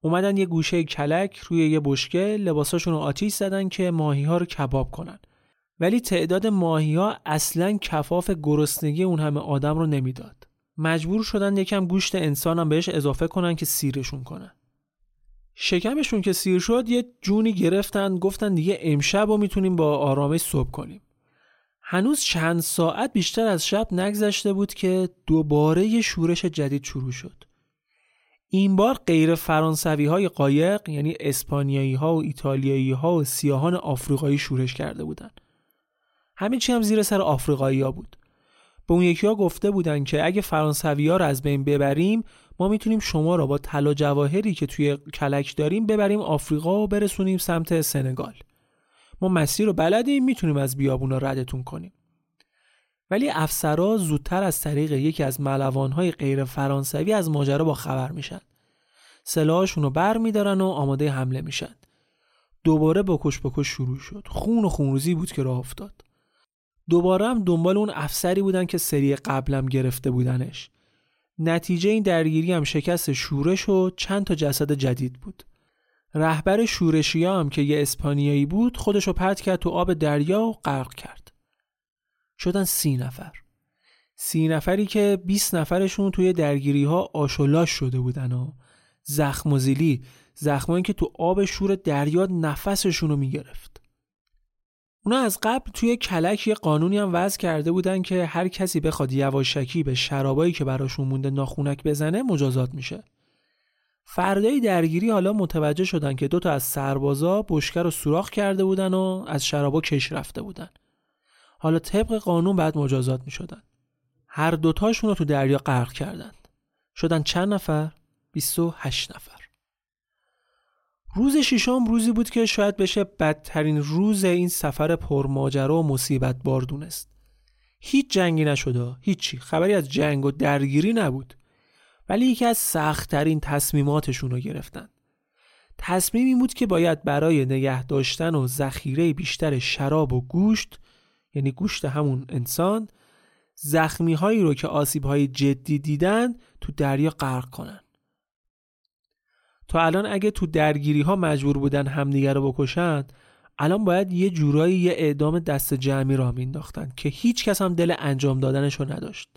اومدن یه گوشه کلک روی یه بشکه لباساشون رو آتیش زدن که ماهی ها رو کباب کنن. ولی تعداد ماهی ها اصلا کفاف گرسنگی اون همه آدم رو نمی‌داد. مجبور شدن یکم گوشت انسان هم بهش اضافه کنن که سیرشون کنن. شکمشون که سیر شد یه جونی گرفتن گفتن دیگه امشب رو می‌تونیم با آرامش صبح کنیم. هنوز چند ساعت بیشتر از شب نگذشته بود که دوباره یه شورش جدید شروع شد. این بار غیر فرانسوی های قایق یعنی اسپانیایی ها و ایتالیایی ها و سیاهان آفریقایی شورش کرده بودن. همین چی هم زیر سر آفریقایی ها بود. به اون یکی ها گفته بودن که اگه فرانسوی ها رو از بین ببریم ما می‌تونیم شما را با طلا جواهری که توی کلک داریم ببریم آفریقا و برسونیم سمت سنگال. مسیر رو بلدیم می‌تونیم از بیابونا ردتون کنیم. ولی افسرا زودتر از طریق یکی از ملوانهای غیر فرانسوی از ماجرا با خبر میشن. سلاحشون رو بر میدارن و آماده حمله میشن. دوباره بکش بکش شروع شد. خون و خونروزی بود که راه افتاد. دوباره هم دنبال اون افسری بودن که سری قبلم گرفته بودنش. نتیجه این درگیری هم شکست شورش و چند تا جسد جدید بود. رهبر شورشی هم که یه اسپانیایی بود خودشو پرت کرد تو آب دریا و غرق کرد. شدن سی نفر. سی نفری که 20 نفرشون توی درگیری ها آشولاش شده بودن و زخم و زیلی زخمایی که تو آب شور دریا نفسشون رو می‌گرفت. اونا از قبل توی کلک یه قانونی هم وضع کرده بودن که هر کسی بخواد یواشکی به شرابایی که براشون مونده ناخونک بزنه مجازات میشه. فردای درگیری حالا متوجه شدن که دوتا از سربازا بشکه رو سوراخ کرده بودن و از شرابا کش رفته بودن حالا طبق قانون بعد مجازات می شدن. هر دوتاشون رو تو دریا غرق کردند. شدن چند نفر؟ 28 نفر. روز ششم روزی بود که شاید بشه بدترین روز این سفر پرماجرا و مصیبت بار دونست. هیچ جنگی نشده، هیچی، خبری از جنگ و درگیری نبود. ولی یکی از سختترین تصمیماتشون رو گرفتن. تصمیم این بود که باید برای نگه داشتن و ذخیره بیشتر شراب و گوشت یعنی گوشت همون انسان زخمی هایی رو که آسیب های جدی دیدن تو دریا غرق کنن تا الان اگه تو درگیری ها مجبور بودن همدیگه رو بکشن الان باید یه جورایی یه اعدام دست جمعی را مینداختن که هیچ کس هم دل انجام دادنش رو نداشت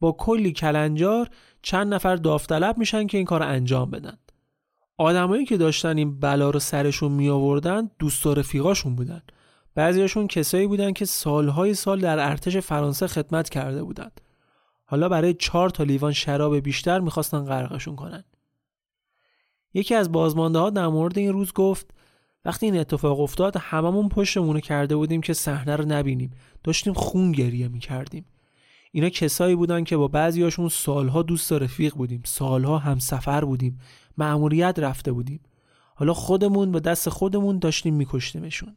با کلی کلنجار چند نفر داوطلب میشن که این کار انجام بدن آدمایی که داشتن این بلا رو سرشون می آوردن دوست و رفیقاشون بودن بعضیاشون کسایی بودن که سالهای سال در ارتش فرانسه خدمت کرده بودند. حالا برای چهار تا لیوان شراب بیشتر می‌خواستن غرقشون کنن. یکی از بازمانده ها در مورد این روز گفت وقتی این اتفاق افتاد هممون پشتمونو کرده بودیم که صحنه رو نبینیم داشتیم خون گریه می‌کردیم اینا کسایی بودن که با بعضیاشون سالها دوست و رفیق بودیم. سالها هم سفر بودیم. مأموریت رفته بودیم. حالا خودمون به دست خودمون داشتیم میکشتیمشون.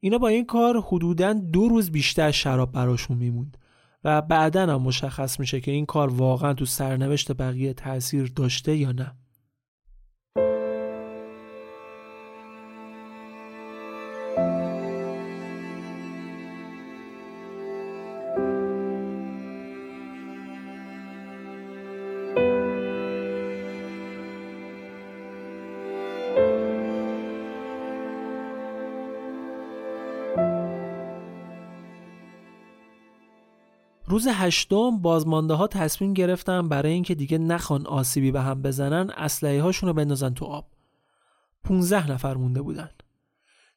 اینا با این کار حدودا دو روز بیشتر شراب براشون میموند و بعدا هم مشخص میشه که این کار واقعا تو سرنوشت بقیه تاثیر داشته یا نه. روز هشتم بازمانده ها تصمیم گرفتن برای اینکه دیگه نخوان آسیبی به هم بزنن اسلحه هاشون رو بندازن تو آب. 15 نفر مونده بودن.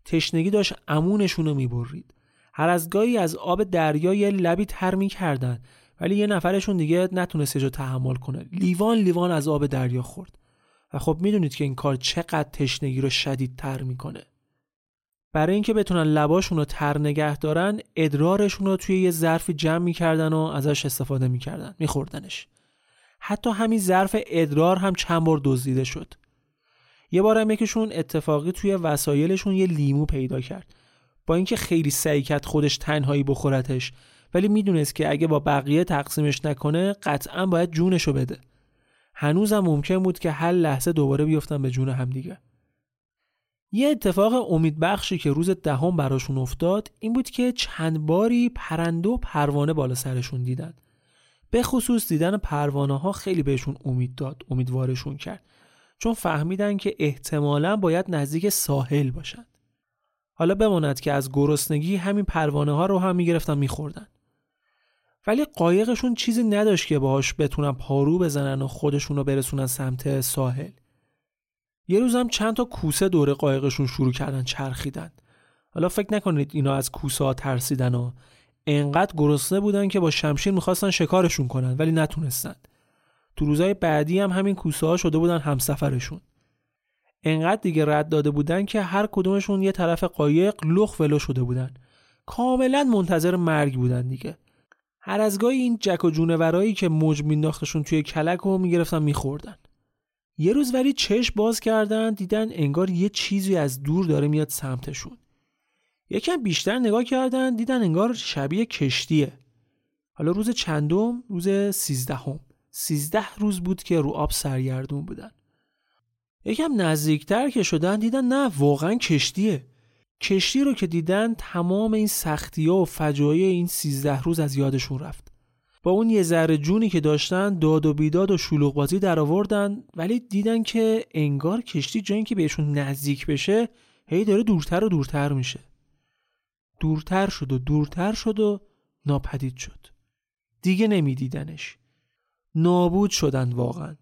تشنگی داشت امونشون رو می‌برید. هر از گاهی از آب دریا یه لبی تر می‌کردن ولی یه نفرشون دیگه نتونست جو تحمل کنه. لیوان لیوان از آب دریا خورد. و خب می‌دونید که این کار چقدر تشنگی رو شدید تر می‌کنه. برای اینکه بتونن لباشون رو تر نگه دارن ادرارشون رو توی یه ظرفی جمع می‌کردن و ازش استفاده می‌کردن میخوردنش. حتی همین ظرف ادرار هم چند بار دزدیده شد. یه بار هم یکیشون اتفاقی توی وسایلشون یه لیمو پیدا کرد. با اینکه خیلی سعی کرد خودش تنهایی بخورتش ولی می‌دونست که اگه با بقیه تقسیمش نکنه قطعا باید جونشو بده. هنوزم ممکن بود که هر لحظه دوباره بیفتن به جون همدیگه. یه اتفاق امیدبخشی که روز دهم براشون افتاد این بود که چند باری پرنده و پروانه بالا سرشون دیدن. به خصوص دیدن پروانه ها خیلی بهشون امید داد امیدوارشون کرد. چون فهمیدن که احتمالا باید نزدیک ساحل باشن. حالا بماند که از گرسنگی همین پروانه ها رو هم می‌گرفتن میخوردن. ولی قایقشون چیزی نداشت که باهاش بتونن پارو بزنن و خودشون رو برسونن سمت ساحل. یه روزم چند تا کوسه دور قایقشون شروع کردن چرخیدن. حالا فکر نکنید اینا از کوسه ها ترسیدن و انقدر گرسنه بودن که با شمشیر می‌خواستن شکارشون کنن ولی نتونستن. تو روزای بعدی هم همین کوسه ها شده بودن همسفرشون. انقدر دیگه رد داده بودن که هر کدومشون یه طرف قایق لخ ولو شده بودن. کاملا منتظر مرگ بودن دیگه. هر از گاهی این جک و جونورایی که موج مینداختشون توی کلک و می‌گرفتن میخوردن. یه روز ولی چشم باز کردن دیدن انگار یه چیزی از دور داره میاد سمتشون. یکم بیشتر نگاه کردن دیدن انگار شبیه کشتیه. حالا روز چندم؟ روز سیزدهم. سیزده روز بود که رو آب سرگردون بودن. یکم نزدیکتر که شدن دیدن نه واقعا کشتیه. کشتی رو که دیدن تمام این سختی ها و فجایع این سیزده روز از یادشون رفت. با اون یه ذره جونی که داشتن داد و بیداد و شلوغ بازی در آوردن ولی دیدن که انگار کشتی جایی که بهشون نزدیک بشه هی داره دورتر و دورتر میشه. دورتر شد و دورتر شد و ناپدید شد. دیگه نمیدیدنش. نابود شدن واقعا.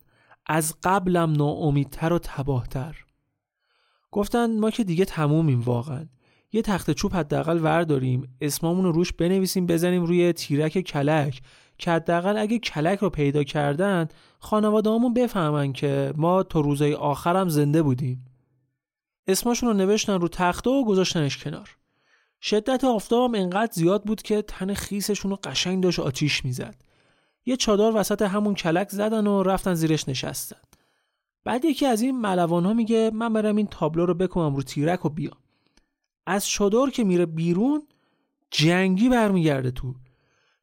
از قبلم ناامیدتر و تباهتر. گفتن ما که دیگه تمومیم واقعا. یه تخت چوب حداقل ورداریم اسمامون رو روش بنویسیم بزنیم روی تیرک کلک. که حداقل اگه کلک رو پیدا کردن خانوادهامون بفهمن که ما تا روزای آخرم زنده بودیم. اسماشون رو نوشتن رو تخته و گذاشتنش کنار. شدت آفتابم انقدر زیاد بود که تن خیسشون رو قشنگ داشت آتیش می‌زد. یه چادر وسط همون کلک زدن و رفتن زیرش نشستن. بعد یکی از این ملوان ها میگه من برم این تابلو رو بکنم رو تیرک و بیام. از چادر که میره بیرون جنگی برمیگرده تو.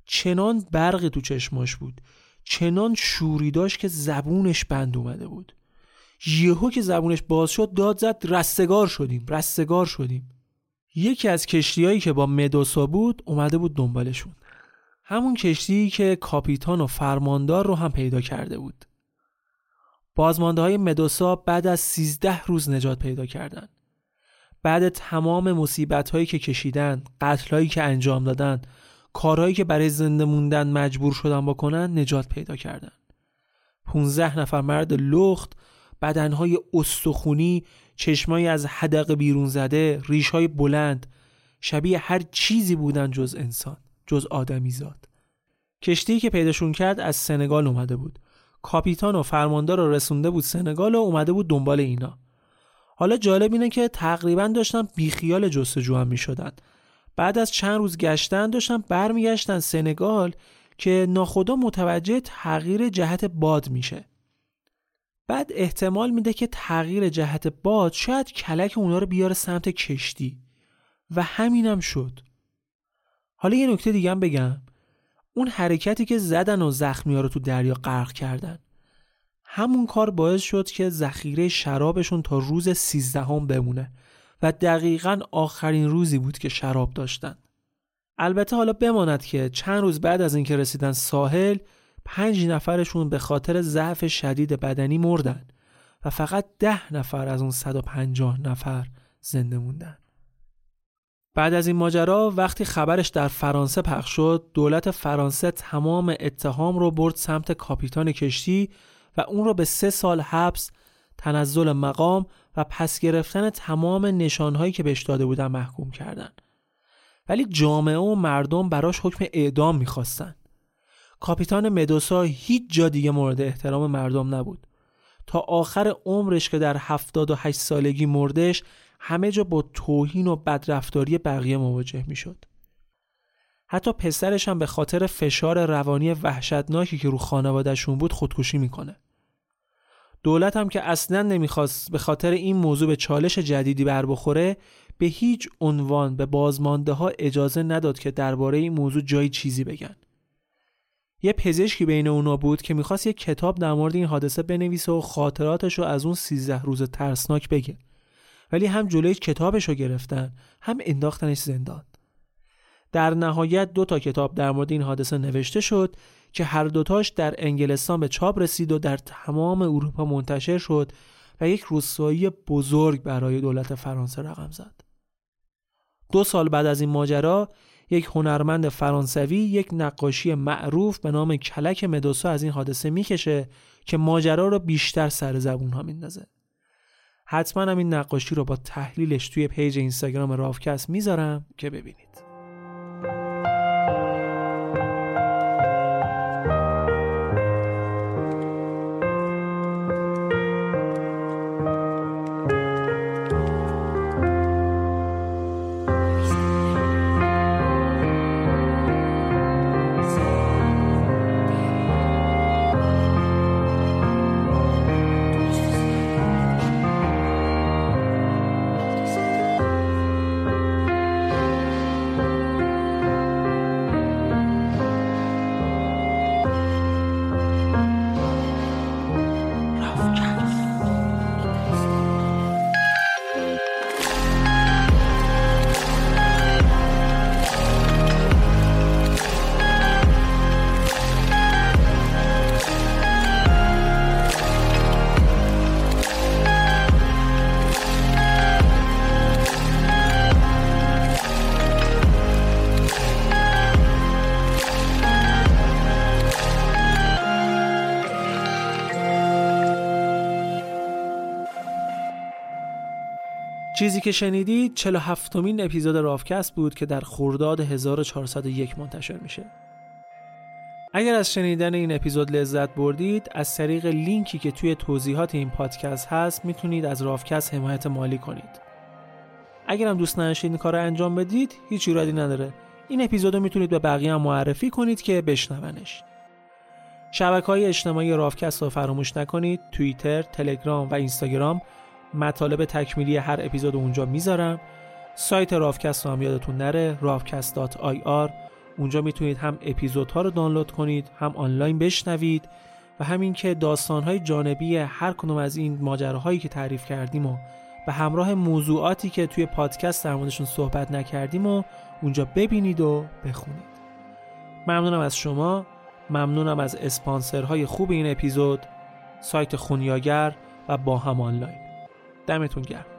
چنان برقی تو چشماش بود. چنان شوری داشت که زبونش بند اومده بود. یهو که زبونش باز شد داد زد رستگار شدیم رستگار شدیم. یکی از کشتیهایی که با مدوسا بود اومده بود دنبالشون. همون کشتی که کاپیتان و فرماندار رو هم پیدا کرده بود. بازمانده های مدوسا بعد از 13 روز نجات پیدا کردند. بعد تمام مصیبت هایی که کشیدن، قتل هایی که انجام دادن، کارهایی که برای زنده موندن مجبور شدن بکنن نجات پیدا کردن. 15 نفر مرد لخت، بدنهای استخونی، چشمایی از حدق بیرون زده، ریشهای بلند، شبیه هر چیزی بودن جز انسان، جز آدمی زاد. کشتی که پیداشون کرد از سنگال اومده بود. کاپیتان و فرماندار رو رسونده بود سنگال و اومده بود دنبال اینا. حالا جالب اینه که تقریبا داشتن بیخیال جستجو هم می شدن. بعد از چند روز گشتن داشتن برمیگشتن سنگال که ناخدا متوجه تغییر جهت باد میشه. بعد احتمال میده که تغییر جهت باد شاید کلک اونا رو بیاره سمت کشتی و همینم شد. حالا یه نکته دیگه هم بگم اون حرکتی که زدن و زخمی ها رو تو دریا غرق کردن همون کار باعث شد که ذخیره شرابشون تا روز سیزدهم بمونه و دقیقا آخرین روزی بود که شراب داشتن. البته حالا بماند که چند روز بعد از اینکه رسیدن ساحل پنج نفرشون به خاطر ضعف شدید بدنی مردن و فقط ده نفر از اون 150 نفر زنده موندن. بعد از این ماجرا وقتی خبرش در فرانسه پخش شد دولت فرانسه تمام اتهام رو برد سمت کاپیتان کشتی و اون رو به سه سال حبس تنزل مقام و پس گرفتن تمام نشانهایی که بهش داده بودن محکوم کردن ولی جامعه و مردم براش حکم اعدام می‌خواستن کاپیتان مدوسا هیچ جا دیگه مورد احترام مردم نبود تا آخر عمرش که در 78 سالگی مردش همه جا با توهین و بدرفتاری بقیه مواجه می‌شد. حتی پسرش هم به خاطر فشار روانی وحشتناکی که رو خانوادهشون بود خودکشی می‌کنه. دولت هم که اصلا نمی‌خواست به خاطر این موضوع به چالش جدیدی بر بخوره به هیچ عنوان به بازمانده ها اجازه نداد که درباره این موضوع جایی چیزی بگن. یه پزشکی بین اونا بود که می‌خواست یه کتاب در مورد این حادثه بنویسه و خاطراتش رو از اون سیزده روز ترسناک بگه. ولی هم جلوی کتابش رو گرفتن هم انداختنش زندان. در نهایت دو تا کتاب در مورد این حادثه نوشته شد که هر دوتاش در انگلستان به چاپ رسید و در تمام اروپا منتشر شد و یک رسوایی بزرگ برای دولت فرانسه رقم زد. دو سال بعد از این ماجرا یک هنرمند فرانسوی یک نقاشی معروف به نام کلک مدوسا از این حادثه می‌کشه که ماجرا رو بیشتر سر زبون ها میندازه. حتما هم این نقاشی رو با تحلیلش توی پیج اینستاگرام رافکست می‌ذارم که ببینید. چیزی که شنیدید 47 مین اپیزود رافکست بود که در خرداد 1401 منتشر میشه. اگر از شنیدن این اپیزود لذت بردید از طریق لینکی که توی توضیحات این پادکست هست می‌تونید از رافکست حمایت مالی کنید. اگر هم دوست نداشتید این کار رو انجام بدید هیچ ایرادی نداره. این اپیزود رو می‌تونید به بقیه هم معرفی کنید که بشنونش. شبکه های اجتماعی رافکست رو فراموش نکنید توییتر، تلگرام و اینستاگرام مطالب تکمیلی هر اپیزود اونجا می‌ذارم. سایت رافکست هم یادتون نره rafcast.ir اونجا می‌تونید هم اپیزودها رو دانلود کنید هم آنلاین بشنوید و همین که داستانهای جانبی هر کدوم از این ماجراهایی که تعریف کردیم و به همراه موضوعاتی که توی پادکست در موردشون صحبت نکردیم و اونجا ببینید و بخونید. ممنونم از شما. ممنونم از اسپانسرهای خوب این اپیزود. سایت خونیاگر و با هم آنلاین. دمتون گرم.